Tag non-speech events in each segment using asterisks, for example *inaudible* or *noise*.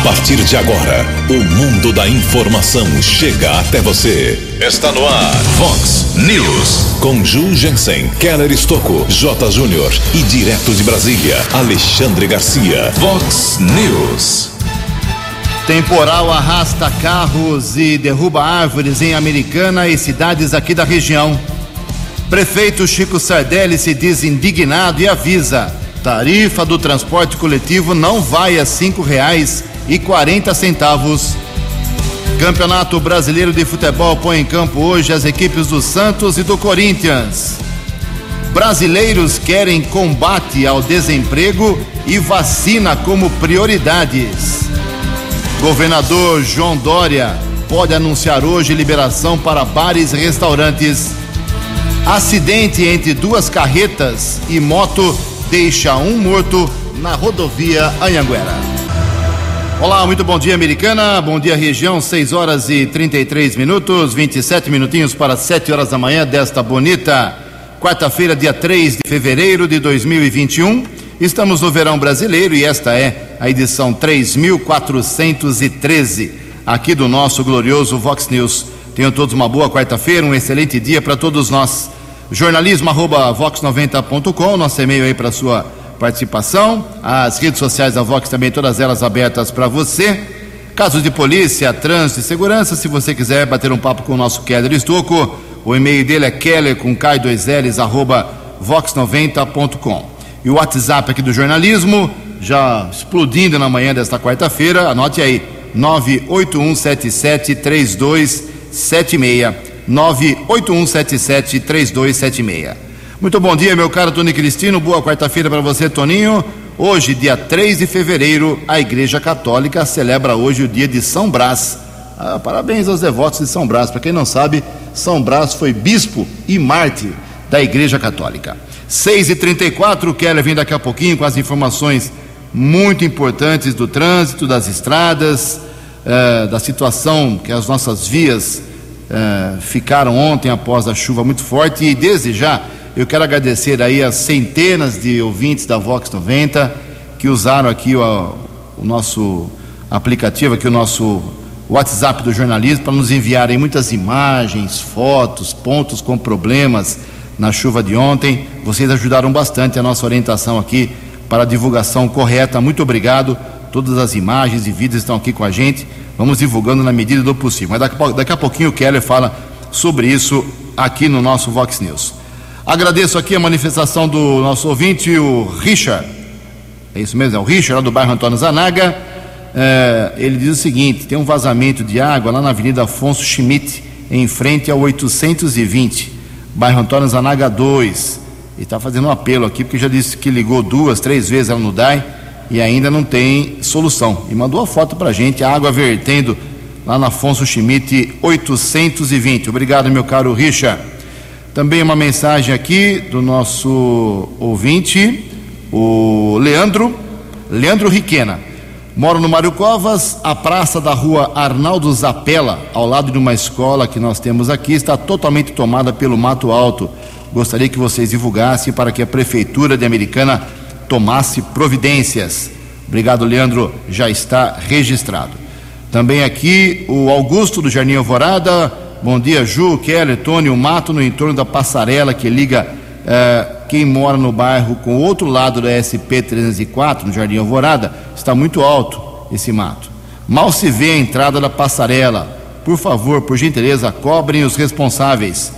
A partir de agora, o mundo da informação chega até você. Está no ar, Fox News. Com Ju Jensen, Keller Estocco, J. Júnior e direto de Brasília, Alexandre Garcia. Fox News. Temporal arrasta carros e derruba árvores em Americana e cidades aqui da região. Prefeito Chico Sardelli se diz indignado e avisa: tarifa do transporte coletivo não vai a cinco reais e quarenta centavos. Campeonato Brasileiro de Futebol põe em campo hoje as equipes do Santos e do Corinthians. Brasileiros querem combate ao desemprego e vacina como prioridades. Governador João Dória pode anunciar hoje liberação para bares e restaurantes. Acidente entre duas carretas e moto deixa um morto na rodovia Anhanguera. Olá, muito bom dia, Americana. Bom dia, região. 6 horas e 33 minutos, 27 minutinhos para 7 horas da manhã desta bonita quarta-feira, dia 3 de fevereiro de 2021. Estamos no verão brasileiro e esta é a edição 3413 aqui do nosso glorioso Vox News. Tenham todos uma boa quarta-feira, um excelente dia para todos nós. Jornalismo arroba vox90.com, nosso e-mail aí para sua participação. As redes sociais da Vox também, todas elas abertas para você. Casos de polícia, trânsito e segurança, se você quiser bater um papo com o nosso Keller Estocco, o e-mail dele é keller com K2Ls arroba vox90.com. E o WhatsApp aqui do jornalismo, já explodindo na manhã desta quarta-feira, anote aí, 981773276. 981773276. Muito bom dia, meu caro Tony Cristino. Boa quarta-feira para você, Toninho. Hoje, dia 3 de fevereiro, a Igreja Católica celebra hoje o dia de São Brás. Ah, parabéns aos devotos de São Brás. Para quem não sabe, São Brás foi bispo e mártir da Igreja Católica. 6h34, o Keller vem daqui a pouquinho com as informações muito importantes do trânsito, das estradas, eh, da situação que as nossas vias eh, ficaram ontem após a chuva muito forte. E desde já eu quero agradecer aí as centenas de ouvintes da Vox 90 que usaram aqui o, o nosso aplicativo, aqui o nosso WhatsApp do jornalismo para nos enviarem muitas imagens, fotos, pontos com problemas na chuva de ontem. Vocês ajudaram bastante a nossa orientação aqui para a divulgação correta. Muito obrigado. Todas as imagens e vídeos estão aqui com a gente. Vamos divulgando na medida do possível. Mas daqui, a pouquinho o Keller fala sobre isso aqui no nosso Vox News. Agradeço aqui a manifestação do nosso ouvinte, o Richard. É isso mesmo, é o Richard, lá do bairro Antônio Zanaga. É, ele diz o seguinte: tem um vazamento de água lá na Avenida Afonso Schmidt, em frente ao 820, bairro Antônio Zanaga 2. Ele está fazendo um apelo aqui, porque já disse que ligou duas, três vezes lá no DAI e ainda não tem solução. E mandou a foto para a gente, a água vertendo lá na Afonso Schmidt 820. Obrigado, meu caro Richard. Também uma mensagem aqui do nosso ouvinte, o Leandro, Leandro Riquena. Moro no Mário Covas, a praça da rua Arnaldo Zapella, ao lado de uma escola que nós temos aqui, está totalmente tomada pelo mato alto. Gostaria que vocês divulgassem para que a Prefeitura de Americana tomasse providências. Obrigado, Leandro, já está registrado. Também aqui o Augusto do Jardim Alvorada, Bom dia, Ju, Keller, Tony, o mato no entorno da passarela que liga eh, quem mora no bairro com o outro lado da SP 304, no Jardim Alvorada, está muito alto esse mato. Mal se vê a entrada da passarela. Por favor, por gentileza, cobrem os responsáveis.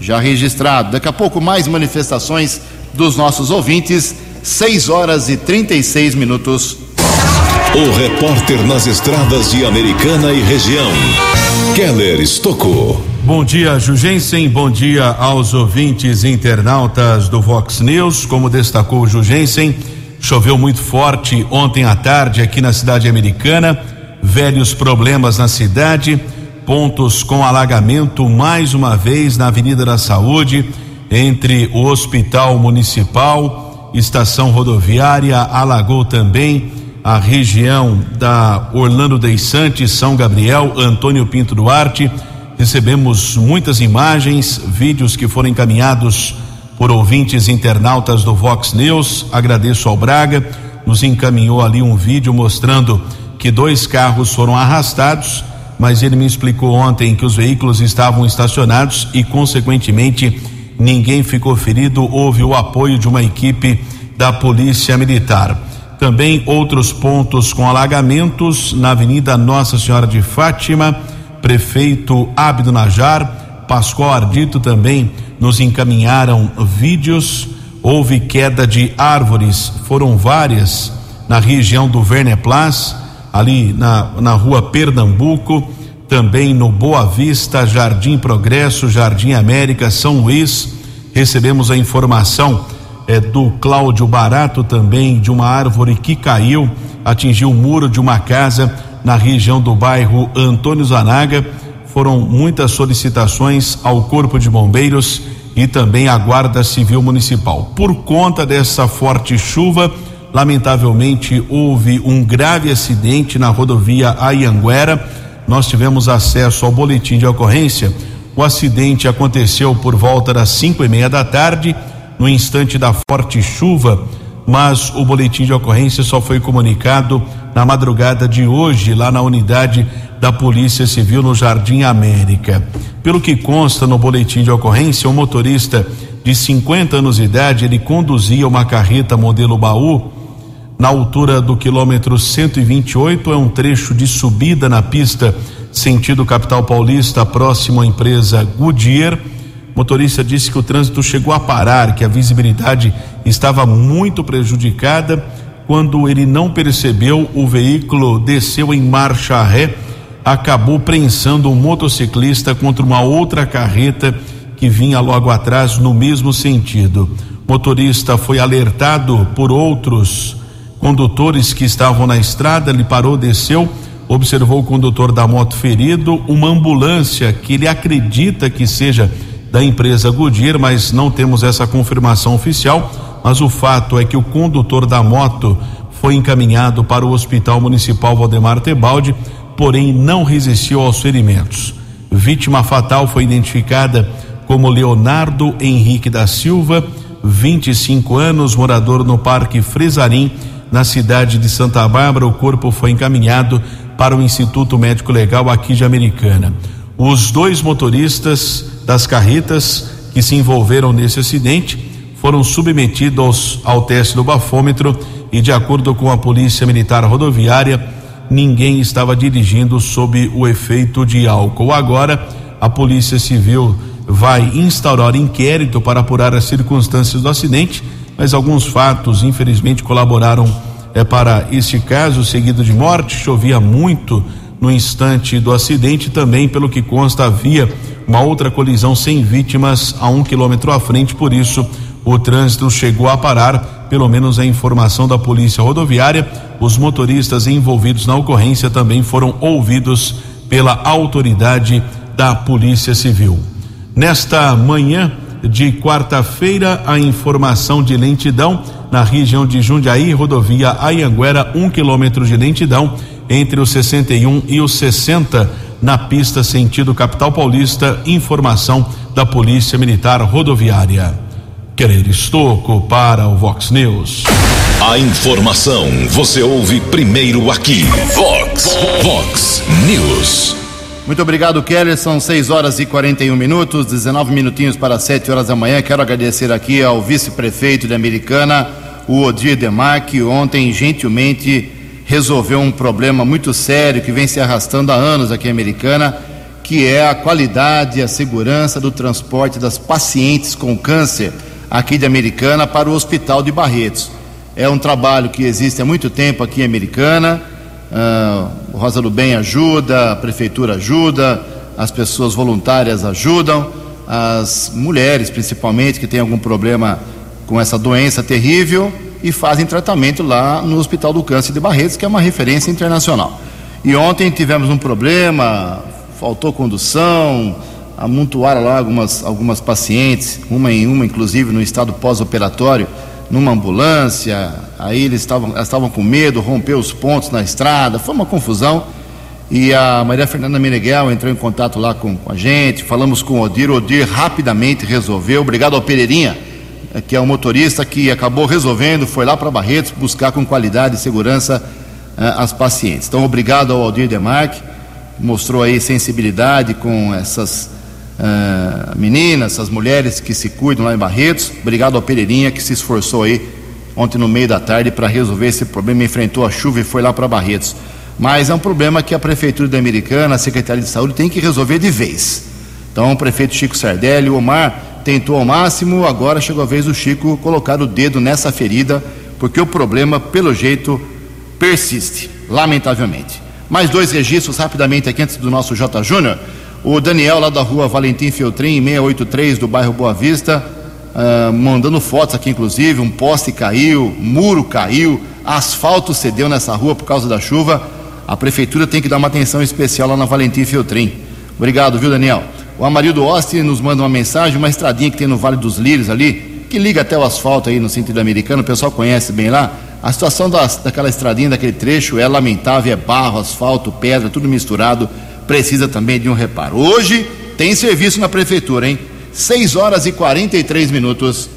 Já registrado. Daqui a pouco mais manifestações dos nossos ouvintes. 6 horas e 36 minutos. O repórter nas estradas de Americana e região, Keller Estocou. Bom dia, Jugensen. Bom dia aos ouvintes internautas do Vox News. Como destacou o Jugensen, choveu muito forte ontem à tarde aqui na cidade americana. Velhos problemas na cidade, pontos com alagamento mais uma vez na Avenida da Saúde, entre o Hospital Municipal, estação rodoviária, alagou também a região da Orlando Dei Santos, São Gabriel, Antônio Pinto Duarte. Recebemos muitas imagens, vídeos que foram encaminhados por ouvintes internautas do Vox News. Agradeço ao Braga, nos encaminhou ali um vídeo mostrando que dois carros foram arrastados, mas ele me explicou ontem que os veículos estavam estacionados e, consequentemente, ninguém ficou ferido. Houve o apoio de uma equipe da Polícia Militar. Também outros pontos com alagamentos na Avenida Nossa Senhora de Fátima, prefeito Abdo Najar, Pascoal Ardito também nos encaminharam vídeos. Houve queda de árvores, foram várias na região do Verneplas, ali na, na rua Pernambuco, também no Boa Vista, Jardim Progresso, Jardim América, São Luís. Recebemos a informação é, do Cláudio Barato também de uma árvore que caiu, atingiu o muro de uma casa na região do bairro Antônio Zanaga. Foram muitas solicitações ao Corpo de Bombeiros e também à Guarda Civil Municipal. Por conta dessa forte chuva, lamentavelmente houve um grave acidente na rodovia Ayanguera. Nós tivemos acesso ao boletim de ocorrência. O acidente aconteceu por volta das cinco e meia da tarde no instante da forte chuva, mas o boletim de ocorrência só foi comunicado na madrugada de hoje, lá na unidade da Polícia Civil no Jardim América. Pelo que consta no boletim de ocorrência, o motorista de 50 anos de idade, ele conduzia uma carreta modelo baú na altura do quilômetro 128, é um trecho de subida na pista sentido capital paulista, próximo à empresa Goodyear motorista disse que o trânsito chegou a parar, que a visibilidade estava muito prejudicada. Quando ele não percebeu, o veículo desceu em marcha ré, acabou prensando um motociclista contra uma outra carreta que vinha logo atrás no mesmo sentido. Motorista foi alertado por outros condutores que estavam na estrada, ele parou, desceu, observou o condutor da moto ferido, uma ambulância que ele acredita que seja da empresa Goodyear, mas não temos essa confirmação oficial. Mas o fato é que o condutor da moto foi encaminhado para o Hospital Municipal Valdemar Tebaldi, porém não resistiu aos ferimentos. Vítima fatal foi identificada como Leonardo Henrique da Silva, 25 anos, morador no Parque Fresarim, na cidade de Santa Bárbara. O corpo foi encaminhado para o Instituto Médico Legal aqui de Americana. Os dois motoristas das carretas que se envolveram nesse acidente foram submetidos ao teste do bafômetro e, de acordo com a Polícia Militar Rodoviária, ninguém estava dirigindo sob o efeito de álcool. Agora, a Polícia Civil vai instaurar inquérito para apurar as circunstâncias do acidente, mas alguns fatos, infelizmente, colaboraram é, para este caso seguido de morte. Chovia muito no instante do acidente. Também, pelo que consta, havia uma outra colisão sem vítimas a um quilômetro à frente, por isso o trânsito chegou a parar. Pelo menos a informação da Polícia Rodoviária. Os motoristas envolvidos na ocorrência também foram ouvidos pela autoridade da Polícia Civil. Nesta manhã de quarta-feira, a informação de lentidão na região de Jundiaí, rodovia Ayanguera, um quilômetro de lentidão entre os 61 e os 60 na pista sentido capital paulista. Informação da Polícia Militar Rodoviária. Querer Estoco para o Vox News. A informação você ouve primeiro aqui. Vox, Vox News. Muito obrigado, Keller. São 6 horas e 41 minutos, 19 minutinhos para 7 horas da manhã. Quero agradecer aqui ao vice-prefeito de Americana, o Odir Demar, que ontem gentilmente resolveu um problema muito sério que vem se arrastando há anos aqui em Americana, que é a qualidade e a segurança do transporte das pacientes com câncer aqui de Americana para o Hospital de Barretos. É um trabalho que existe há muito tempo aqui em Americana. Uh, Rosa do Bem ajuda, a prefeitura ajuda, as pessoas voluntárias ajudam, as mulheres principalmente que têm algum problema com essa doença terrível e fazem tratamento lá no Hospital do Câncer de Barretos, que é uma referência internacional. E ontem tivemos um problema, faltou condução, amontoaram lá algumas, algumas pacientes, uma em uma, inclusive no estado pós-operatório, numa ambulância. Aí eles estavam, elas estavam com medo, rompeu os pontos na estrada, foi uma confusão. E a Maria Fernanda Meneghel entrou em contato lá com, com a gente, falamos com o Odir, o Odir rapidamente resolveu. Obrigado ao Pereirinha que é um motorista que acabou resolvendo, foi lá para Barretos buscar com qualidade e segurança as pacientes. Então, obrigado ao Aldir Demarque, mostrou aí sensibilidade com essas uh, meninas, essas mulheres que se cuidam lá em Barretos. Obrigado ao Pereirinha que se esforçou aí ontem no meio da tarde para resolver esse problema, enfrentou a chuva e foi lá para Barretos. Mas é um problema que a Prefeitura da Americana, a Secretaria de Saúde tem que resolver de vez. Então, o prefeito Chico Sardelli, o Omar tentou ao máximo, agora chegou a vez do Chico colocar o dedo nessa ferida, porque o problema, pelo jeito, persiste, lamentavelmente. Mais dois registros rapidamente aqui antes do nosso J. Júnior. O Daniel, lá da rua Valentim Feltrin, 683, do bairro Boa Vista, uh, mandando fotos aqui, inclusive. Um poste caiu, muro caiu, asfalto cedeu nessa rua por causa da chuva. A prefeitura tem que dar uma atenção especial lá na Valentim Feltrin. Obrigado, viu, Daniel? O Amarildo Oste nos manda uma mensagem, uma estradinha que tem no Vale dos Lírios ali, que liga até o asfalto aí no sentido americano, o pessoal conhece bem lá. A situação daquela estradinha, daquele trecho é lamentável, é barro, asfalto, pedra, tudo misturado, precisa também de um reparo. Hoje tem serviço na prefeitura, hein? 6 horas e 43 minutos.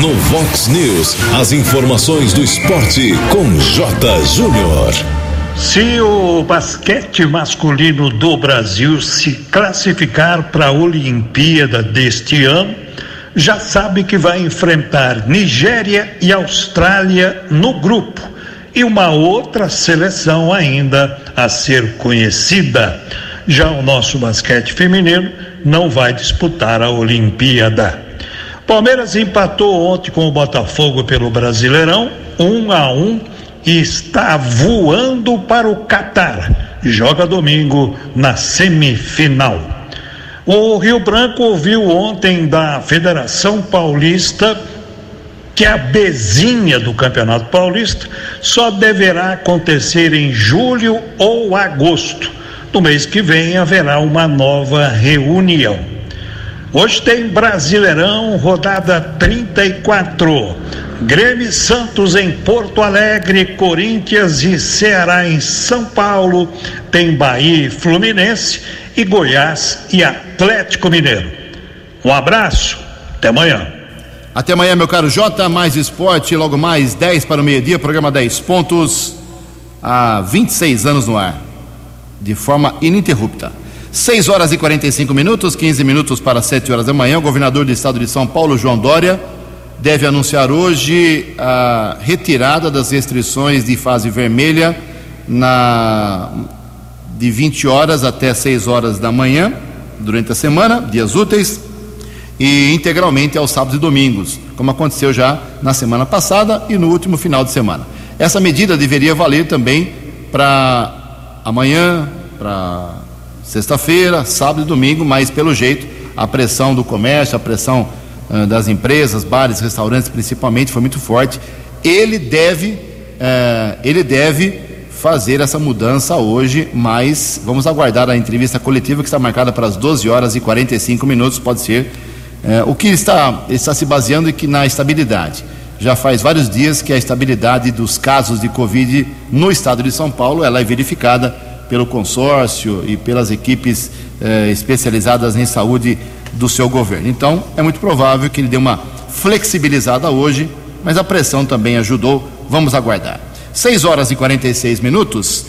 No Vox News, as informações do esporte com J. Júnior. Se o basquete masculino do Brasil se classificar para a Olimpíada deste ano, já sabe que vai enfrentar Nigéria e Austrália no grupo e uma outra seleção ainda a ser conhecida. Já o nosso basquete feminino não vai disputar a Olimpíada. Palmeiras empatou ontem com o Botafogo pelo Brasileirão, um a um, está voando para o Catar. Joga domingo na semifinal. O Rio Branco ouviu ontem da Federação Paulista que a bezinha do Campeonato Paulista só deverá acontecer em julho ou agosto. No mês que vem haverá uma nova reunião. Hoje tem Brasileirão, rodada 34. Grêmio Santos em Porto Alegre, Corinthians e Ceará em São Paulo, tem Bahia e Fluminense e Goiás e Atlético Mineiro. Um abraço, até amanhã. Até amanhã, meu caro Jota, mais esporte, logo mais 10 para o meio-dia, programa 10 pontos, há 26 anos no ar, de forma ininterrupta. 6 horas e 45 minutos, 15 minutos para 7 horas da manhã, o governador do estado de São Paulo, João Dória, deve anunciar hoje a retirada das restrições de fase vermelha na de 20 horas até 6 horas da manhã, durante a semana, dias úteis, e integralmente aos sábados e domingos, como aconteceu já na semana passada e no último final de semana. Essa medida deveria valer também para amanhã, para sexta-feira, sábado e domingo, mas pelo jeito a pressão do comércio, a pressão uh, das empresas, bares, restaurantes principalmente foi muito forte. Ele deve, uh, ele deve fazer essa mudança hoje, mas vamos aguardar a entrevista coletiva que está marcada para as 12 horas e 45 minutos, pode ser. É, o que está, está se baseando que na estabilidade. Já faz vários dias que a estabilidade dos casos de Covid no estado de São Paulo ela é verificada pelo consórcio e pelas equipes eh, especializadas em saúde do seu governo. Então, é muito provável que ele dê uma flexibilizada hoje, mas a pressão também ajudou. Vamos aguardar. 6 horas e 46 minutos.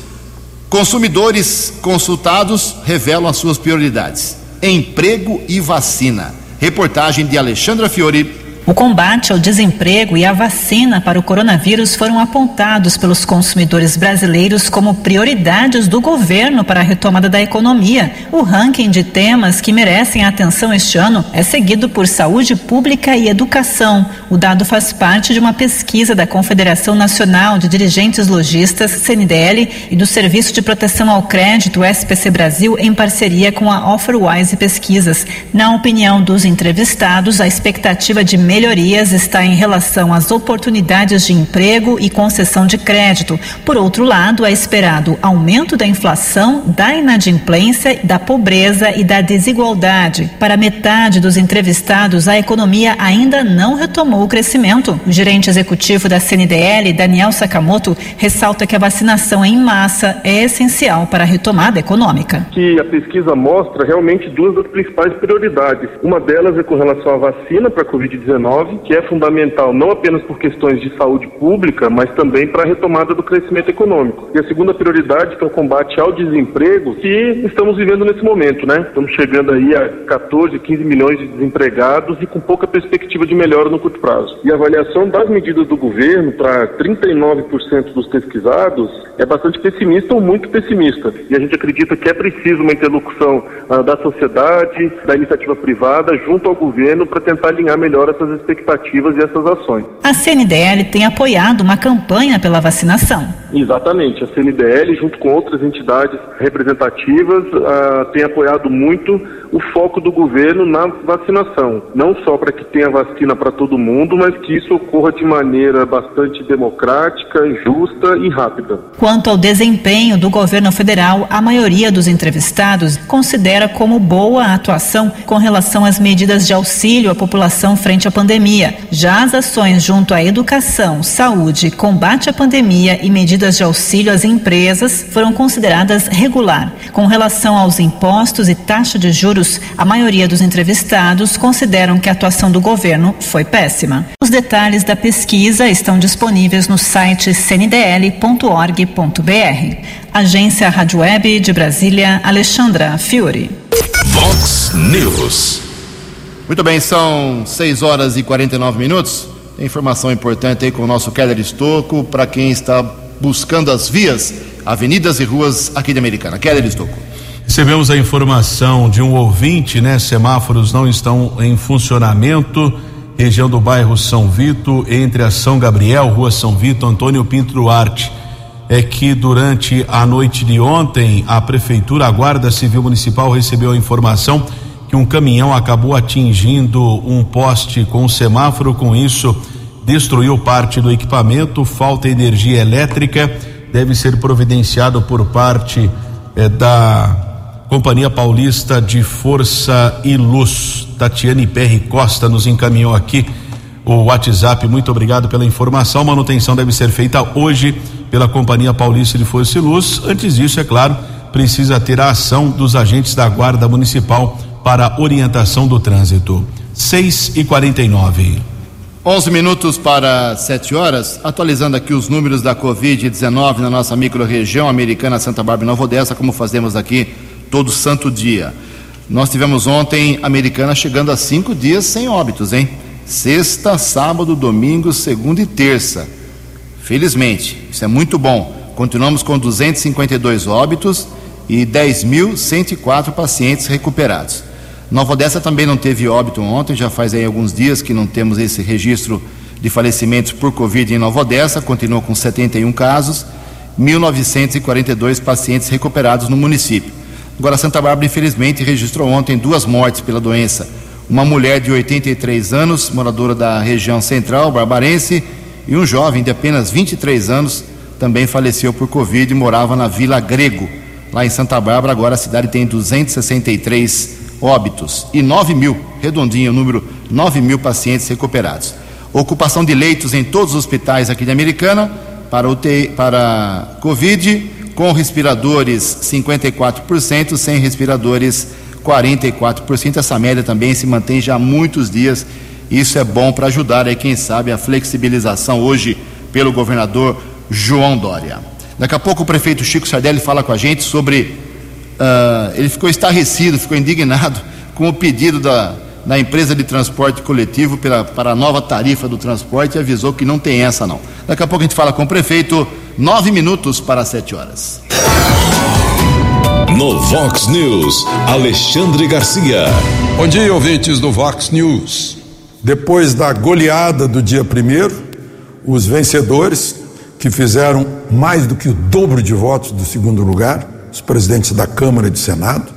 Consumidores consultados revelam as suas prioridades: emprego e vacina. Reportagem de Alexandra Fiore o combate ao desemprego e a vacina para o coronavírus foram apontados pelos consumidores brasileiros como prioridades do governo para a retomada da economia. O ranking de temas que merecem atenção este ano é seguido por saúde pública e educação. O dado faz parte de uma pesquisa da Confederação Nacional de Dirigentes Logistas, CNDL, e do Serviço de Proteção ao Crédito, SPC Brasil, em parceria com a Offerwise Pesquisas. Na opinião dos entrevistados, a expectativa de melhorias está em relação às oportunidades de emprego e concessão de crédito. Por outro lado, é esperado aumento da inflação, da inadimplência, da pobreza e da desigualdade. Para metade dos entrevistados, a economia ainda não retomou o crescimento. O gerente executivo da CNDL, Daniel Sakamoto, ressalta que a vacinação em massa é essencial para a retomada econômica. Que a pesquisa mostra realmente duas das principais prioridades. Uma delas é com relação à vacina para a Covid-19 Covid-19, que é fundamental não apenas por questões de saúde pública, mas também para a retomada do crescimento econômico. E a segunda prioridade, que é o combate ao desemprego, que estamos vivendo nesse momento, né? Estamos chegando aí a 14, 15 milhões de desempregados e com pouca perspectiva de melhora no curto prazo. E a avaliação das medidas do governo para 39% dos pesquisados é bastante pessimista ou muito pessimista. E a gente acredita que é preciso uma interlocução ah, da sociedade, da iniciativa privada, junto ao governo, para tentar alinhar melhor essas expectativas e essas ações. A CNDL tem apoiado uma campanha pela vacinação. Exatamente. A CNDL, junto com outras entidades representativas, ah, tem apoiado muito o foco do governo na vacinação. Não só para que tenha vacina para todo mundo, mas que isso ocorra de maneira bastante democrática, justa e rápida. Quanto ao desempenho do governo federal, a maioria dos entrevistados considera como boa a atuação com relação às medidas de auxílio à população frente à pandemia. Já as ações junto à educação, saúde, combate à pandemia e medidas de auxílio às empresas foram consideradas regular. Com relação aos impostos e taxa de juros a maioria dos entrevistados consideram que a atuação do governo foi péssima. Os detalhes da pesquisa estão disponíveis no site cndl.org.br. Agência Rádio Web de Brasília, Alexandra Fiore. Vox News. Muito bem, são 6 horas e 49 minutos. Tem informação importante aí com o nosso Keller Estocco para quem está buscando as vias, avenidas e ruas aqui de Americana. Keller Estocco. Recebemos a informação de um ouvinte, né? Semáforos não estão em funcionamento. Região do bairro São Vito, entre a São Gabriel, Rua São Vito, Antônio Pinto Duarte. É que durante a noite de ontem, a Prefeitura, a Guarda Civil Municipal, recebeu a informação que um caminhão acabou atingindo um poste com um semáforo. Com isso, destruiu parte do equipamento, falta energia elétrica, deve ser providenciado por parte eh, da Companhia Paulista de Força e Luz. Tatiane Perry Costa nos encaminhou aqui o WhatsApp. Muito obrigado pela informação. Manutenção deve ser feita hoje pela Companhia Paulista de Força e Luz. Antes disso, é claro, precisa ter a ação dos agentes da Guarda Municipal para orientação do trânsito. 6 e 49 11 minutos para 7 horas, atualizando aqui os números da Covid-19 na nossa microrregião americana Santa Bárbara e Nova Odessa, como fazemos aqui todo santo dia. Nós tivemos ontem Americana chegando a cinco dias sem óbitos, hein? Sexta, sábado, domingo, segunda e terça. Felizmente, isso é muito bom. Continuamos com 252 óbitos e 10.104 pacientes recuperados. Nova Odessa também não teve óbito ontem, já faz aí alguns dias que não temos esse registro de falecimentos por Covid em Nova Odessa, continua com 71 casos, 1.942 pacientes recuperados no município. Agora, Santa Bárbara, infelizmente, registrou ontem duas mortes pela doença. Uma mulher de 83 anos, moradora da região central, barbarense, e um jovem de apenas 23 anos, também faleceu por Covid e morava na Vila Grego. Lá em Santa Bárbara, agora a cidade tem 263 óbitos e 9 mil, redondinho o número, 9 mil pacientes recuperados. Ocupação de leitos em todos os hospitais aqui de Americana para, UTI, para Covid com respiradores 54%, sem respiradores 44%. Essa média também se mantém já há muitos dias. Isso é bom para ajudar aí, quem sabe, a flexibilização hoje pelo governador João Dória. Daqui a pouco o prefeito Chico Sardelli fala com a gente sobre. Uh, ele ficou estarrecido, ficou indignado *laughs* com o pedido da, da empresa de transporte coletivo pela, para a nova tarifa do transporte e avisou que não tem essa não. Daqui a pouco a gente fala com o prefeito. Nove minutos para sete horas. No Vox News, Alexandre Garcia. Bom dia, ouvintes do Vox News. Depois da goleada do dia primeiro, os vencedores, que fizeram mais do que o dobro de votos do segundo lugar, os presidentes da Câmara e do Senado,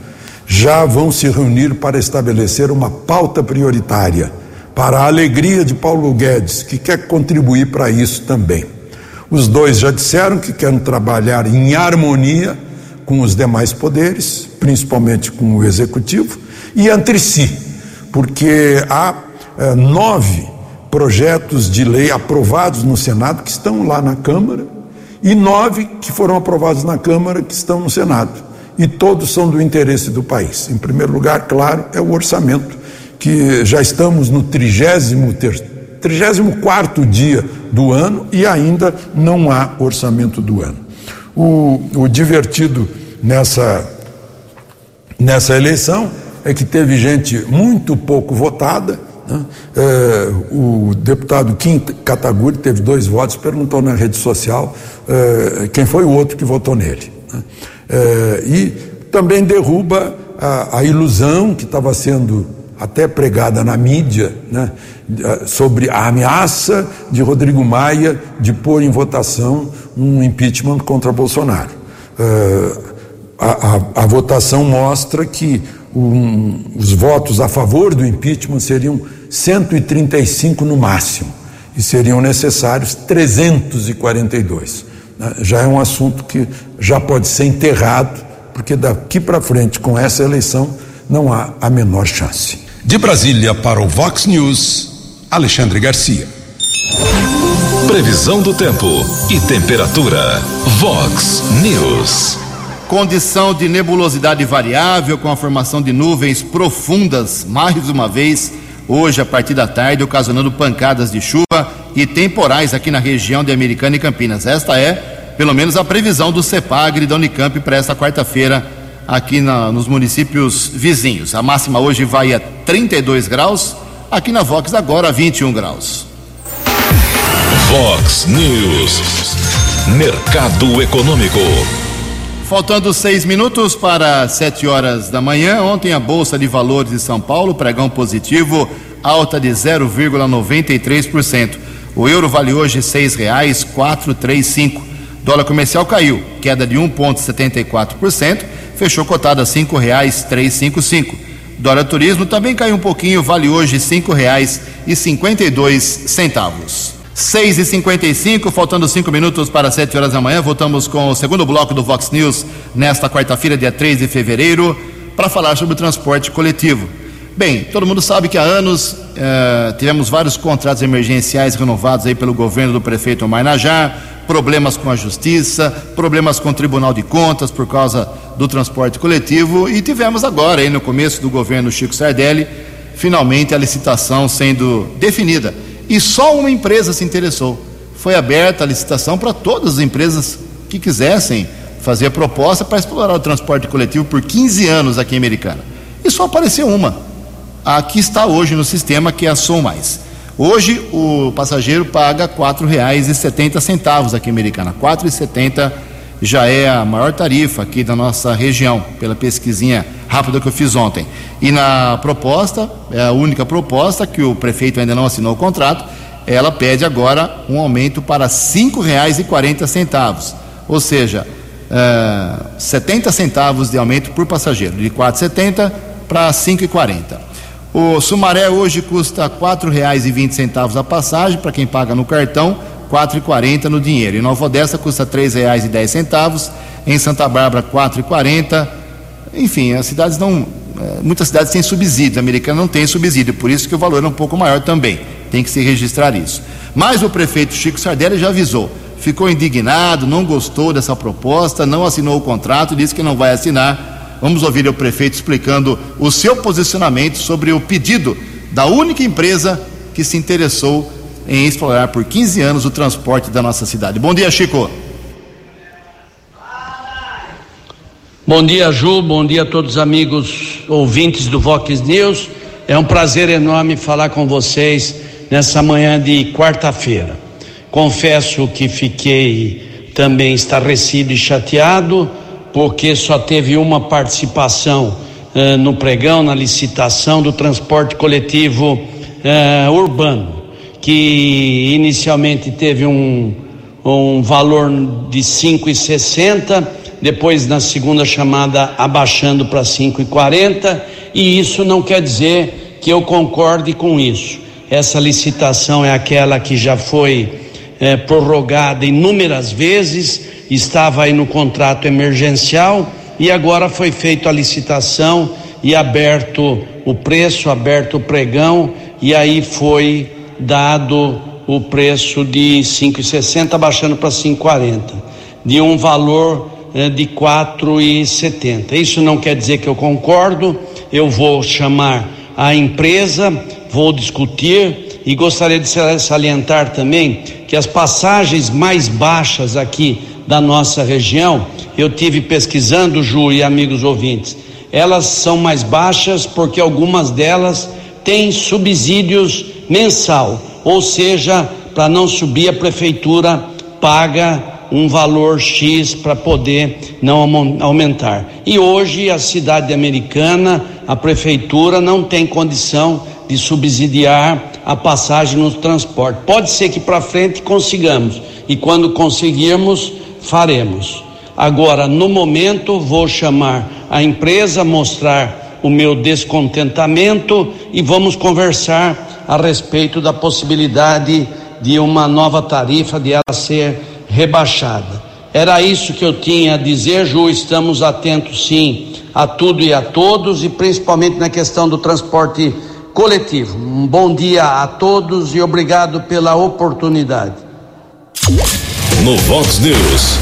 já vão se reunir para estabelecer uma pauta prioritária para a alegria de Paulo Guedes, que quer contribuir para isso também. Os dois já disseram que querem trabalhar em harmonia com os demais poderes, principalmente com o executivo, e entre si, porque há é, nove projetos de lei aprovados no Senado que estão lá na Câmara e nove que foram aprovados na Câmara que estão no Senado. E todos são do interesse do país. Em primeiro lugar, claro, é o orçamento que já estamos no 34 dia do ano e ainda não há orçamento do ano. O, o divertido nessa, nessa eleição é que teve gente muito pouco votada. Né? É, o deputado Kim Kataguri teve dois votos, perguntou na rede social é, quem foi o outro que votou nele. Né? É, e também derruba a, a ilusão que estava sendo até pregada na mídia, né, sobre a ameaça de Rodrigo Maia de pôr em votação um impeachment contra Bolsonaro. Uh, a, a, a, votação mostra que um, os votos a favor do impeachment seriam 135 no máximo e seriam necessários 342. Né? Já é um assunto que já pode ser enterrado, porque daqui para frente, com essa eleição, não há a menor chance. De Brasília para o Vox News, Alexandre Garcia. Previsão do tempo e temperatura. Vox News. Condição de nebulosidade variável com a formação de nuvens profundas, mais uma vez, hoje a partir da tarde, ocasionando pancadas de chuva e temporais aqui na região de Americana e Campinas. Esta é, pelo menos, a previsão do CEPAGRE da Unicamp para esta quarta-feira aqui na, nos municípios vizinhos. A máxima hoje vai a 32 graus, aqui na Vox agora 21 graus. Vox News, Mercado Econômico. Faltando seis minutos para sete horas da manhã, ontem a Bolsa de Valores de São Paulo, pregão positivo, alta de 0,93%. O euro vale hoje seis reais quatro três cinco. Dólar comercial caiu, queda de 1,74% fechou cotado a cinco reais três cinco cinco. Dólar Turismo também caiu um pouquinho, vale hoje cinco reais e cinquenta e dois centavos. Seis e cinquenta e cinco, faltando cinco minutos para sete horas da manhã, voltamos com o segundo bloco do Vox News nesta quarta-feira, dia 3 de fevereiro, para falar sobre o transporte coletivo. Bem, todo mundo sabe que há anos eh, tivemos vários contratos emergenciais renovados aí pelo governo do prefeito Marnajá, problemas com a justiça, problemas com o Tribunal de Contas por causa do transporte coletivo e tivemos agora, aí no começo do governo Chico Sardelli, finalmente a licitação sendo definida. E só uma empresa se interessou. Foi aberta a licitação para todas as empresas que quisessem fazer proposta para explorar o transporte coletivo por 15 anos aqui em Americana. E só apareceu uma. A que está hoje no sistema, que é a Som Mais. Hoje o passageiro paga R$ 4,70 aqui em Americana. R$ 4,70 já é a maior tarifa aqui da nossa região, pela pesquisinha rápida que eu fiz ontem. E na proposta, é a única proposta que o prefeito ainda não assinou o contrato, ela pede agora um aumento para R$ 5,40, ou seja, é, 70 centavos de aumento por passageiro, de R$ 4,70 para R$ 5,40. O Sumaré hoje custa R$ 4,20 a passagem para quem paga no cartão, R$ 4,40 no dinheiro. Em Nova Odessa custa R$ 3,10, em Santa Bárbara R$ 4,40. Enfim, as cidades não, é, muitas cidades têm subsídio, a americana não tem subsídio, por isso que o valor é um pouco maior também. Tem que se registrar isso. Mas o prefeito Chico Sardelli já avisou, ficou indignado, não gostou dessa proposta, não assinou o contrato, disse que não vai assinar Vamos ouvir o prefeito explicando o seu posicionamento sobre o pedido da única empresa que se interessou em explorar por 15 anos o transporte da nossa cidade. Bom dia, Chico. Bom dia, Ju. Bom dia a todos os amigos ouvintes do Vox News. É um prazer enorme falar com vocês nessa manhã de quarta-feira. Confesso que fiquei também estarrecido e chateado porque só teve uma participação uh, no pregão, na licitação do transporte coletivo uh, urbano, que inicialmente teve um, um valor de 5,60, depois na segunda chamada abaixando para 5,40, e isso não quer dizer que eu concorde com isso. Essa licitação é aquela que já foi eh, prorrogada inúmeras vezes estava aí no contrato emergencial e agora foi feita a licitação e aberto o preço, aberto o pregão e aí foi dado o preço de 5,60 baixando para 5,40, de um valor de 4,70. Isso não quer dizer que eu concordo, eu vou chamar a empresa, vou discutir e gostaria de salientar também que as passagens mais baixas aqui da nossa região, eu tive pesquisando, Ju e amigos ouvintes, elas são mais baixas porque algumas delas têm subsídios mensal, ou seja, para não subir a prefeitura paga um valor X para poder não aumentar. E hoje a cidade americana, a prefeitura não tem condição de subsidiar a passagem no transporte. Pode ser que para frente consigamos e quando conseguirmos faremos. Agora, no momento, vou chamar a empresa, mostrar o meu descontentamento e vamos conversar a respeito da possibilidade de uma nova tarifa, de ela ser rebaixada. Era isso que eu tinha a dizer, Ju. Estamos atentos, sim, a tudo e a todos, e principalmente na questão do transporte coletivo. Um bom dia a todos e obrigado pela oportunidade. No Vox News,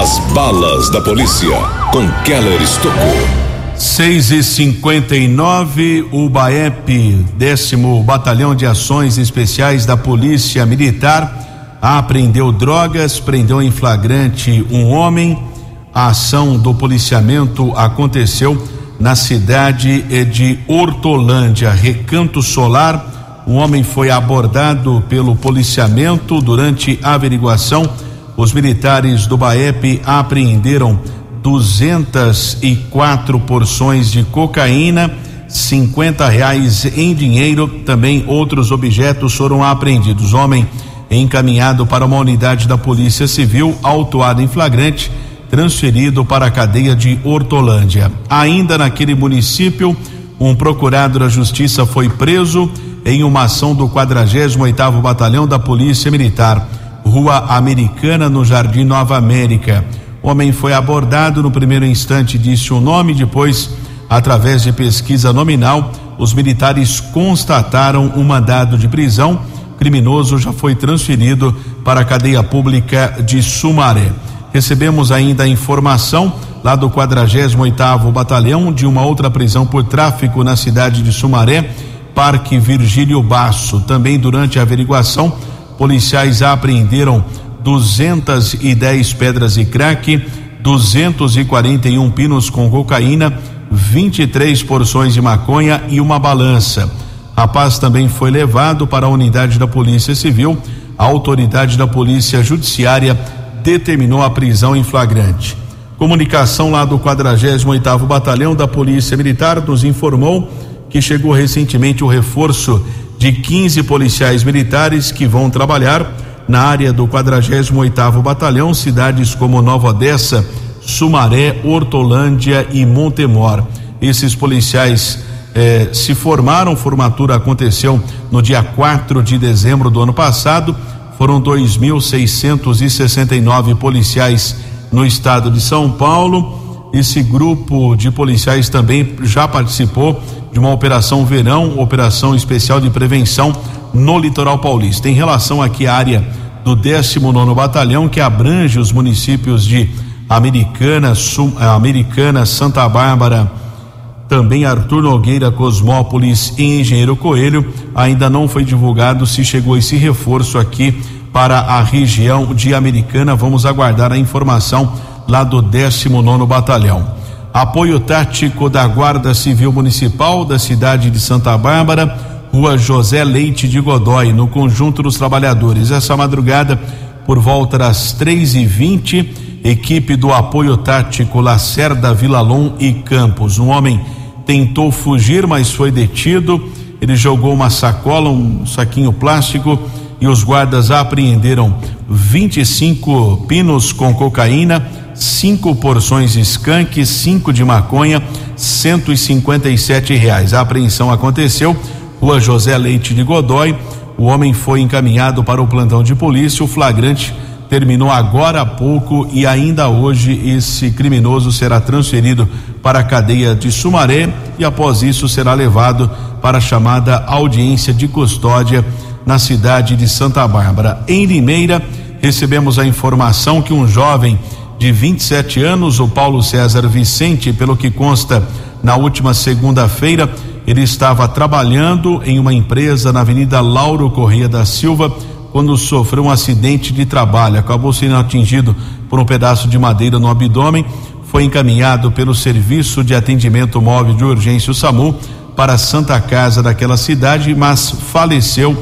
as balas da polícia com Keller Estocou. 6 e 59 o BAEP, décimo Batalhão de Ações Especiais da Polícia Militar, apreendeu drogas, prendeu em flagrante um homem. A ação do policiamento aconteceu na cidade de Hortolândia, Recanto Solar. Um homem foi abordado pelo policiamento durante a averiguação. Os militares do BAEP apreenderam 204 porções de cocaína, 50 reais em dinheiro. Também outros objetos foram apreendidos. Homem encaminhado para uma unidade da Polícia Civil, autuado em flagrante, transferido para a cadeia de Hortolândia. Ainda naquele município, um procurado da Justiça foi preso em uma ação do 48º Batalhão da Polícia Militar, Rua Americana, no Jardim Nova América. O homem foi abordado no primeiro instante, disse o nome, depois, através de pesquisa nominal, os militares constataram um mandado de prisão. Criminoso já foi transferido para a cadeia pública de Sumaré. Recebemos ainda a informação lá do 48º Batalhão de uma outra prisão por tráfico na cidade de Sumaré, Parque Virgílio Basso. Também durante a averiguação, policiais apreenderam 210 pedras de crack, 241 pinos com cocaína, 23 porções de maconha e uma balança. Rapaz também foi levado para a unidade da Polícia Civil. A autoridade da Polícia Judiciária determinou a prisão em flagrante. Comunicação lá do 48º Batalhão da Polícia Militar nos informou que chegou recentemente o reforço de 15 policiais militares que vão trabalhar na área do 48º Batalhão, cidades como Nova Odessa, Sumaré, Hortolândia e Montemor. Esses policiais eh, se formaram, formatura aconteceu no dia 4 de dezembro do ano passado. Foram 2.669 policiais no estado de São Paulo. Esse grupo de policiais também já participou de uma operação verão, operação especial de prevenção no litoral paulista. Em relação aqui à área do 19 Batalhão, que abrange os municípios de Americana, eh, Americana, Santa Bárbara, também Arthur Nogueira, Cosmópolis e Engenheiro Coelho, ainda não foi divulgado se chegou esse reforço aqui para a região de Americana. Vamos aguardar a informação lá do 19 Batalhão. Apoio tático da Guarda Civil Municipal da cidade de Santa Bárbara Rua José Leite de Godói, no Conjunto dos Trabalhadores. Essa madrugada, por volta das três e vinte, equipe do apoio tático Lacerda, Vilalon e Campos. Um homem tentou fugir, mas foi detido. Ele jogou uma sacola, um saquinho plástico e os guardas apreenderam 25 pinos com cocaína, cinco porções de skunk, cinco de maconha, 157 reais. A apreensão aconteceu Rua José Leite de Godói. O homem foi encaminhado para o plantão de polícia. O flagrante terminou agora há pouco e ainda hoje esse criminoso será transferido para a cadeia de Sumaré e após isso será levado para a chamada audiência de custódia na cidade de Santa Bárbara. Em Limeira, recebemos a informação que um jovem de 27 anos, o Paulo César Vicente, pelo que consta na última segunda-feira, Ele estava trabalhando em uma empresa na Avenida Lauro Correia da Silva quando sofreu um acidente de trabalho. Acabou sendo atingido por um pedaço de madeira no abdômen. Foi encaminhado pelo Serviço de Atendimento Móvel de Urgência, o SAMU, para a Santa Casa daquela cidade, mas faleceu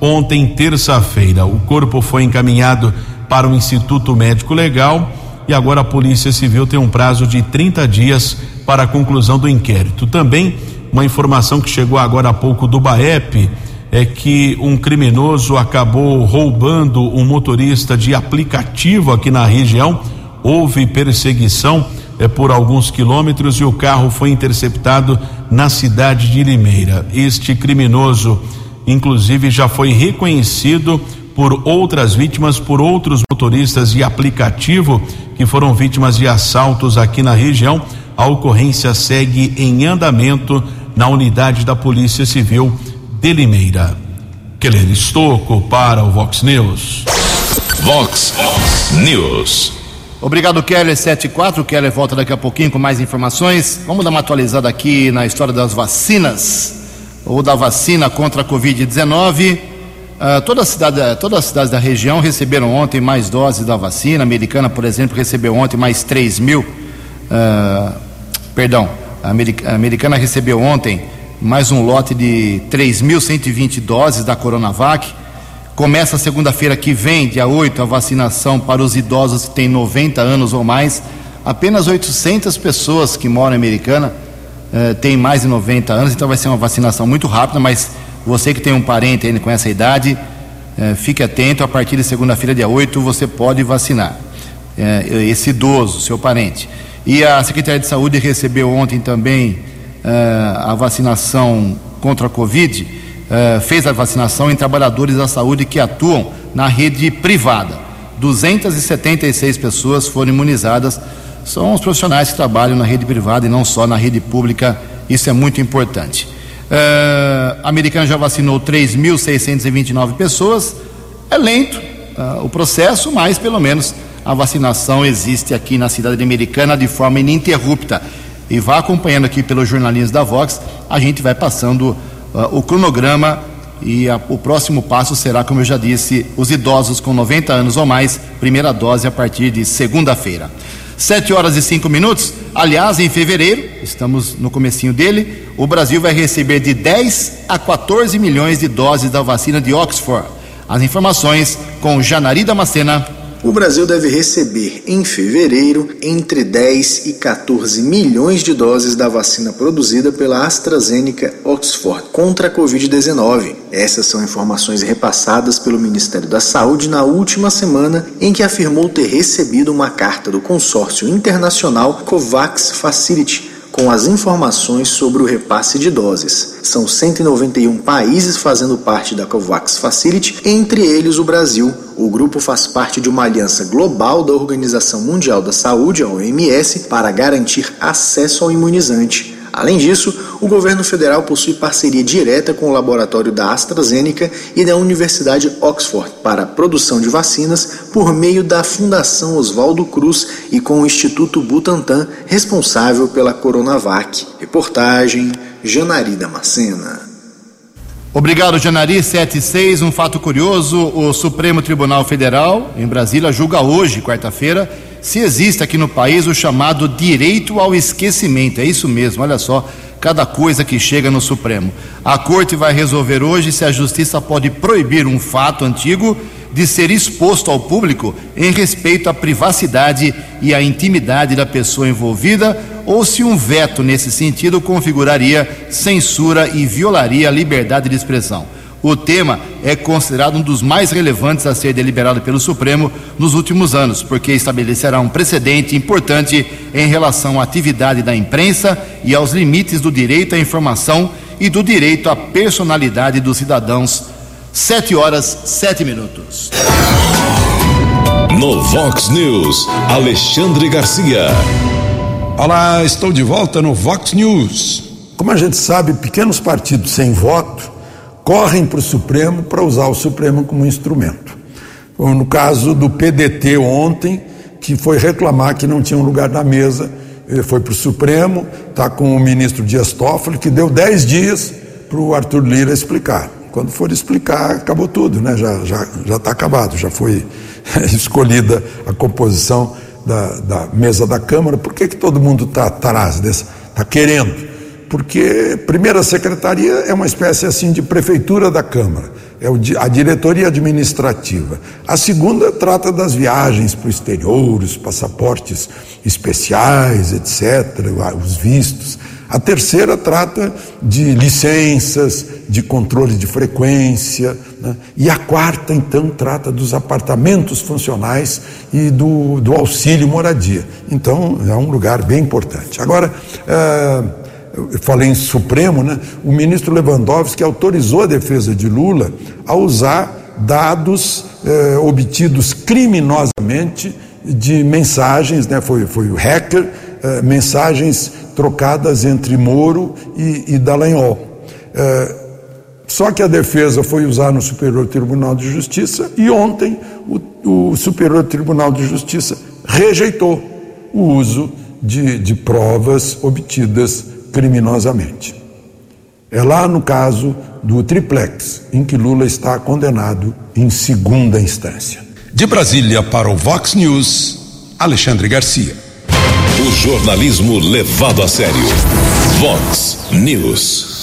ontem, terça-feira. O corpo foi encaminhado para o Instituto Médico Legal e agora a Polícia Civil tem um prazo de 30 dias para a conclusão do inquérito. Também uma informação que chegou agora há pouco do BAEP é que um criminoso acabou roubando um motorista de aplicativo aqui na região. Houve perseguição é, por alguns quilômetros e o carro foi interceptado na cidade de Limeira. Este criminoso, inclusive, já foi reconhecido por outras vítimas, por outros motoristas de aplicativo que foram vítimas de assaltos aqui na região. A ocorrência segue em andamento na unidade da Polícia Civil de Limeira. Keller Estocco para o Vox News. Vox News. Obrigado, Keller 74. O Keller volta daqui a pouquinho com mais informações. Vamos dar uma atualizada aqui na história das vacinas, ou da vacina contra a Covid-19. Uh, toda a cidade, todas as cidades da região receberam ontem mais doses da vacina. A americana, por exemplo, recebeu ontem mais 3 mil. Uh, perdão, a, americana recebeu ontem mais um lote de 3.120 doses da Coronavac. Começa segunda-feira que vem, dia 8, a vacinação para os idosos que têm 90 anos ou mais. Apenas 800 pessoas que moram em Americana eh, têm mais de 90 anos, então vai ser uma vacinação muito rápida, mas você que tem um parente ainda com essa idade, eh, fique atento, a partir de segunda-feira, dia 8, você pode vacinar eh, esse idoso, seu parente. E a Secretaria de Saúde recebeu ontem também uh, a vacinação contra a Covid, uh, fez a vacinação em trabalhadores da saúde que atuam na rede privada. 276 pessoas foram imunizadas. São os profissionais que trabalham na rede privada e não só na rede pública. Isso é muito importante. Uh, a americana já vacinou 3.629 pessoas. É lento uh, o processo, mas pelo menos a vacinação existe aqui na cidade americana de forma ininterrupta. E vá acompanhando aqui pelos jornalistas da Vox, a gente vai passando uh, o cronograma e a, o próximo passo será, como eu já disse, os idosos com 90 anos ou mais, primeira dose a partir de segunda-feira. Sete horas e cinco minutos. Aliás, em fevereiro, estamos no comecinho dele, o Brasil vai receber de 10 a 14 milhões de doses da vacina de Oxford. As informações com Janari Damascena o Brasil deve receber em fevereiro entre 10 e 14 milhões de doses da vacina produzida pela AstraZeneca Oxford contra a Covid-19. Essas são informações repassadas pelo Ministério da Saúde na última semana, em que afirmou ter recebido uma carta do consórcio internacional COVAX Facility com as informações sobre o repasse de doses. São 191 países fazendo parte da COVAX Facility, entre eles o Brasil. O grupo faz parte de uma aliança global da Organização Mundial da Saúde, a OMS, para garantir acesso ao imunizante. Além disso, o governo federal possui parceria direta com o laboratório da AstraZeneca e da Universidade Oxford para a produção de vacinas por meio da Fundação Oswaldo Cruz e com o Instituto Butantan, responsável pela Coronavac. Reportagem Janari Damascena. Obrigado, Janari. 76. Um fato curioso: o Supremo Tribunal Federal, em Brasília, julga hoje, quarta-feira, se existe aqui no país o chamado direito ao esquecimento. É isso mesmo, olha só, cada coisa que chega no Supremo. A corte vai resolver hoje se a justiça pode proibir um fato antigo de ser exposto ao público em respeito à privacidade e à intimidade da pessoa envolvida, ou se um veto nesse sentido configuraria censura e violaria a liberdade de expressão. O tema é considerado um dos mais relevantes a ser deliberado pelo Supremo nos últimos anos, porque estabelecerá um precedente importante em relação à atividade da imprensa e aos limites do direito à informação e do direito à personalidade dos cidadãos. Sete horas, sete minutos. No Vox News, Alexandre Garcia. Olá, estou de volta no Vox News. Como a gente sabe, pequenos partidos sem voto correm para o Supremo para usar o Supremo como instrumento. No caso do PDT ontem, que foi reclamar que não tinha um lugar na mesa foi para o Supremo, está com o ministro Dias Toffoli, que deu 10 dias para o Arthur Lira explicar. Quando for explicar, acabou tudo, né? já está já, já tá acabado, já foi *laughs* escolhida a composição da, da, mesa da Câmara. Por que, que todo mundo está atrás dessa? Está querendo. Porque, primeiro, a secretaria é uma espécie assim de prefeitura da Câmara é a diretoria administrativa. A segunda trata das viagens para o exterior, os passaportes especiais, etc., os vistos. A terceira trata de licenças, de controle de frequência. Né? E a quarta, então, trata dos apartamentos funcionais e do, do auxílio moradia. Então, é um lugar bem importante. Agora, uh, eu falei em Supremo, né? o ministro Lewandowski autorizou a defesa de Lula a usar dados eh, obtidos criminosamente de mensagens, né? foi, foi o hacker, eh, mensagens trocadas entre Moro e, e Dallagnol. Eh, só que a defesa foi usar no Superior Tribunal de Justiça e ontem o, o Superior Tribunal de Justiça rejeitou o uso de, de provas obtidas criminosamente. É lá no caso do triplex, em que Lula está condenado em segunda instância. De Brasília para o Vox News, Alexandre Garcia. O jornalismo levado a sério. Vox News.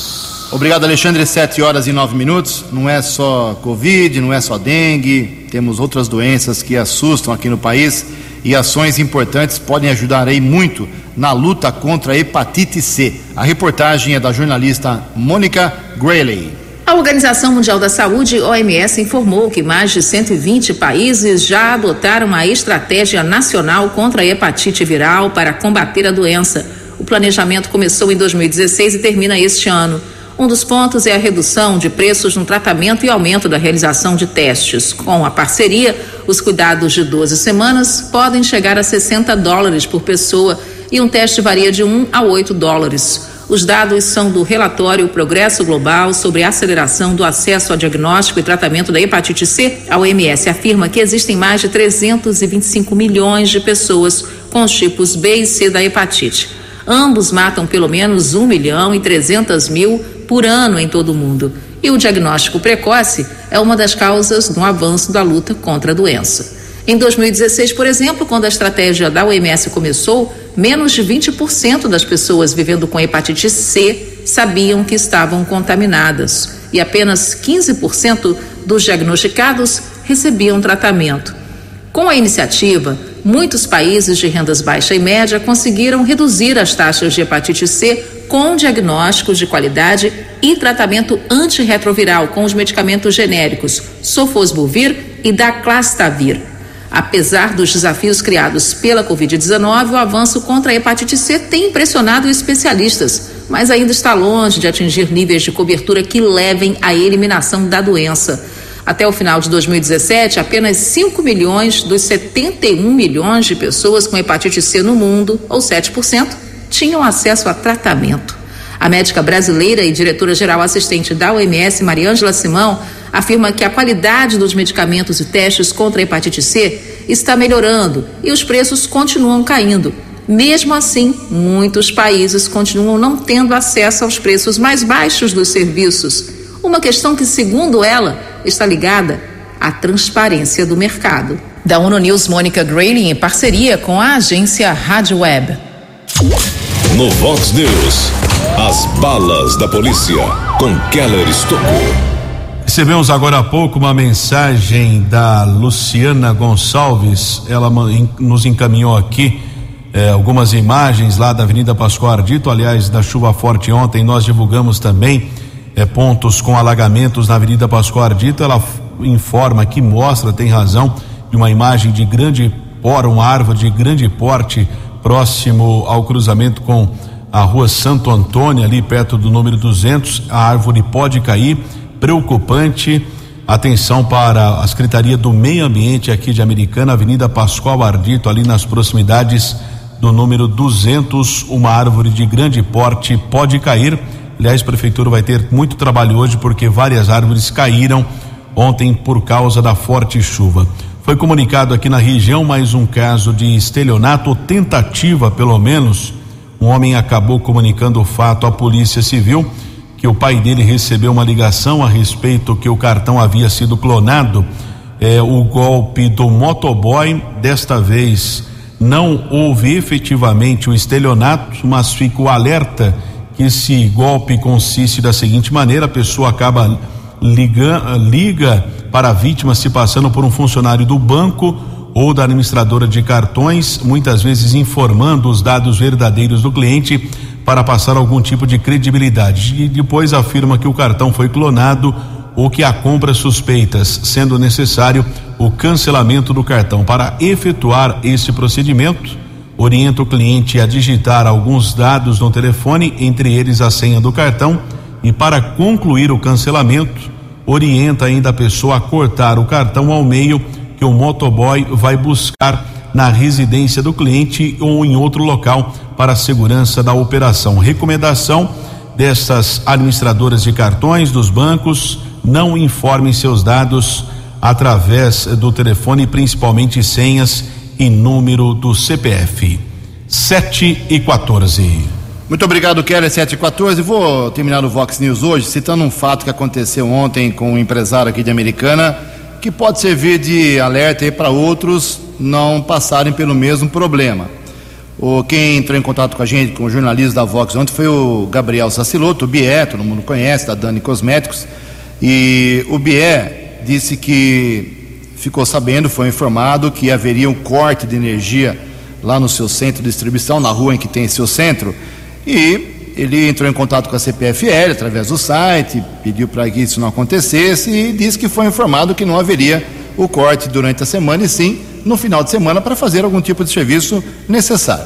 Obrigado, Alexandre. Sete horas e nove minutos. Não é só Covid, não é só dengue, temos outras doenças que assustam aqui no país e ações importantes podem ajudar aí muito na luta contra a hepatite C. A reportagem é da jornalista Mônica Grayley. A Organização Mundial da Saúde, OMS, informou que mais de 120 países já adotaram uma estratégia nacional contra a hepatite viral para combater a doença. O planejamento começou em 2016 e termina este ano. Um dos pontos é a redução de preços no tratamento e aumento da realização de testes. Com a parceria, os cuidados de 12 semanas podem chegar a 60 dólares por pessoa e um teste varia de 1 a 8 dólares. Os dados são do relatório Progresso Global sobre a aceleração do acesso ao diagnóstico e tratamento da hepatite C. A OMS afirma que existem mais de 325 milhões de pessoas com os tipos B e C da hepatite. Ambos matam pelo menos 1 milhão e 300 mil por ano em todo o mundo. E o diagnóstico precoce é uma das causas do avanço da luta contra a doença. Em 2016, por exemplo, quando a estratégia da OMS começou, menos de 20% das pessoas vivendo com hepatite C sabiam que estavam contaminadas e apenas 15% dos diagnosticados recebiam tratamento. Com a iniciativa, muitos países de rendas baixa e média conseguiram reduzir as taxas de hepatite C com diagnósticos de qualidade e tratamento antirretroviral com os medicamentos genéricos Sofosbuvir e Daclastavir. Apesar dos desafios criados pela Covid-19, o avanço contra a hepatite C tem impressionado especialistas, mas ainda está longe de atingir níveis de cobertura que levem à eliminação da doença. Até o final de 2017, apenas 5 milhões dos 71 milhões de pessoas com hepatite C no mundo, ou 7%, tinham acesso a tratamento. A médica brasileira e diretora-geral assistente da OMS, Mariângela Simão, afirma que a qualidade dos medicamentos e testes contra a hepatite C está melhorando e os preços continuam caindo. Mesmo assim, muitos países continuam não tendo acesso aos preços mais baixos dos serviços. Uma questão que, segundo ela, está ligada à transparência do mercado. Da ONU News, Mônica Grayling, em parceria com a agência Rádio Web. No Vox News, as balas da polícia com Keller Estocou. Recebemos agora há pouco uma mensagem da Luciana Gonçalves. Ela nos encaminhou aqui eh, algumas imagens lá da Avenida Pascoal Ardito. Aliás, da chuva forte ontem, nós divulgamos também eh, pontos com alagamentos na Avenida Pascoal Ardito. Ela informa que mostra, tem razão, de uma imagem de grande porte, uma árvore de grande porte próximo ao cruzamento com a rua Santo Antônio, ali perto do número 200. A árvore pode cair, preocupante. Atenção para a Secretaria do Meio Ambiente aqui de Americana, Avenida Pascoal Ardito, ali nas proximidades do número 200. Uma árvore de grande porte pode cair. Aliás, a Prefeitura vai ter muito trabalho hoje porque várias árvores caíram ontem por causa da forte chuva. Foi comunicado aqui na região mais um caso de estelionato, ou tentativa pelo menos. Um homem acabou comunicando o fato à Polícia Civil que o pai dele recebeu uma ligação a respeito que o cartão havia sido clonado. É, o golpe do motoboy, desta vez não houve efetivamente o estelionato, mas fica o alerta que esse golpe consiste da seguinte maneira: a pessoa acaba liga, liga para a vítima se passando por um funcionário do banco ou da administradora de cartões, muitas vezes informando os dados verdadeiros do cliente para passar algum tipo de credibilidade. E depois afirma que o cartão foi clonado ou que há compras suspeitas, sendo necessário o cancelamento do cartão. Para efetuar esse procedimento, orienta o cliente a digitar alguns dados no telefone, entre eles a senha do cartão, e para concluir o cancelamento, orienta ainda a pessoa a cortar o cartão ao meio que o motoboy vai buscar na residência do cliente ou em outro local para a segurança da operação. Recomendação dessas administradoras de cartões dos bancos: não informem seus dados através do telefone, principalmente senhas e número do CPF. 7 e 14. Muito obrigado, Kelly 714. Vou terminar o Vox News hoje citando um fato que aconteceu ontem com um empresário aqui de Americana, que pode servir de alerta para outros não passarem pelo mesmo problema. O, quem entrou em contato com a gente, com o jornalista da Vox ontem, foi o Gabriel Saciloto, o Bié, todo mundo conhece, da Dani Cosméticos. E o Bié disse que ficou sabendo, foi informado que haveria um corte de energia lá no seu centro de distribuição, na rua em que tem seu centro e ele entrou em contato com a CPFL através do site, pediu para que isso não acontecesse e disse que foi informado que não haveria o corte durante a semana e sim no final de semana para fazer algum tipo de serviço necessário.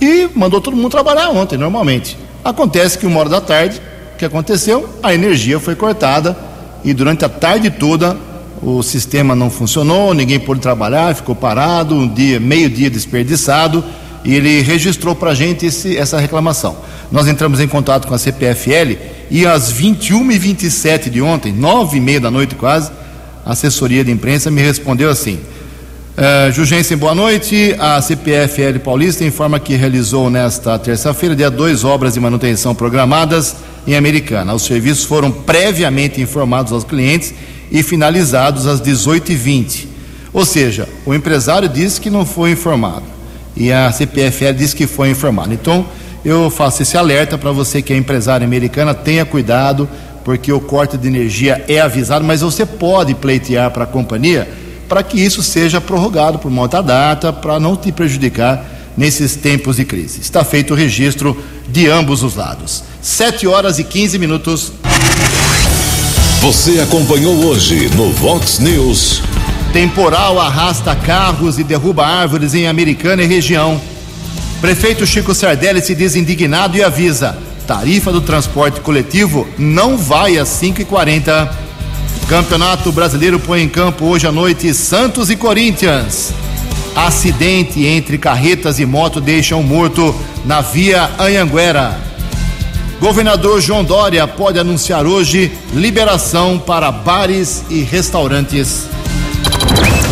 E mandou todo mundo trabalhar ontem, normalmente. Acontece que uma hora da tarde, o que aconteceu? A energia foi cortada e durante a tarde toda o sistema não funcionou, ninguém pôde trabalhar, ficou parado, um dia, meio dia desperdiçado ele registrou para a gente esse, essa reclamação. Nós entramos em contato com a CPFL e às 21h27 de ontem, nove e meia da noite quase, a assessoria de imprensa me respondeu assim: uh, Jugensen, boa noite. A CPFL Paulista informa que realizou nesta terça-feira, dia dois obras de manutenção programadas em Americana. Os serviços foram previamente informados aos clientes e finalizados às 18h20. Ou seja, o empresário disse que não foi informado e a CPFL disse que foi informado. Então, eu faço esse alerta para você que é empresário americana, tenha cuidado, porque o corte de energia é avisado, mas você pode pleitear para a companhia para que isso seja prorrogado por uma outra data, para não te prejudicar nesses tempos de crise. Está feito o registro de ambos os lados. 7 horas e 15 minutos. Você acompanhou hoje no Vox News. Temporal arrasta carros e derruba árvores em Americana e região. Prefeito Chico Sardelli se diz indignado e avisa: tarifa do transporte coletivo não vai às 5h40. Campeonato Brasileiro põe em campo hoje à noite Santos e Corinthians. Acidente entre carretas e moto deixa um morto na via Anhanguera. Governador João Dória pode anunciar hoje liberação para bares e restaurantes.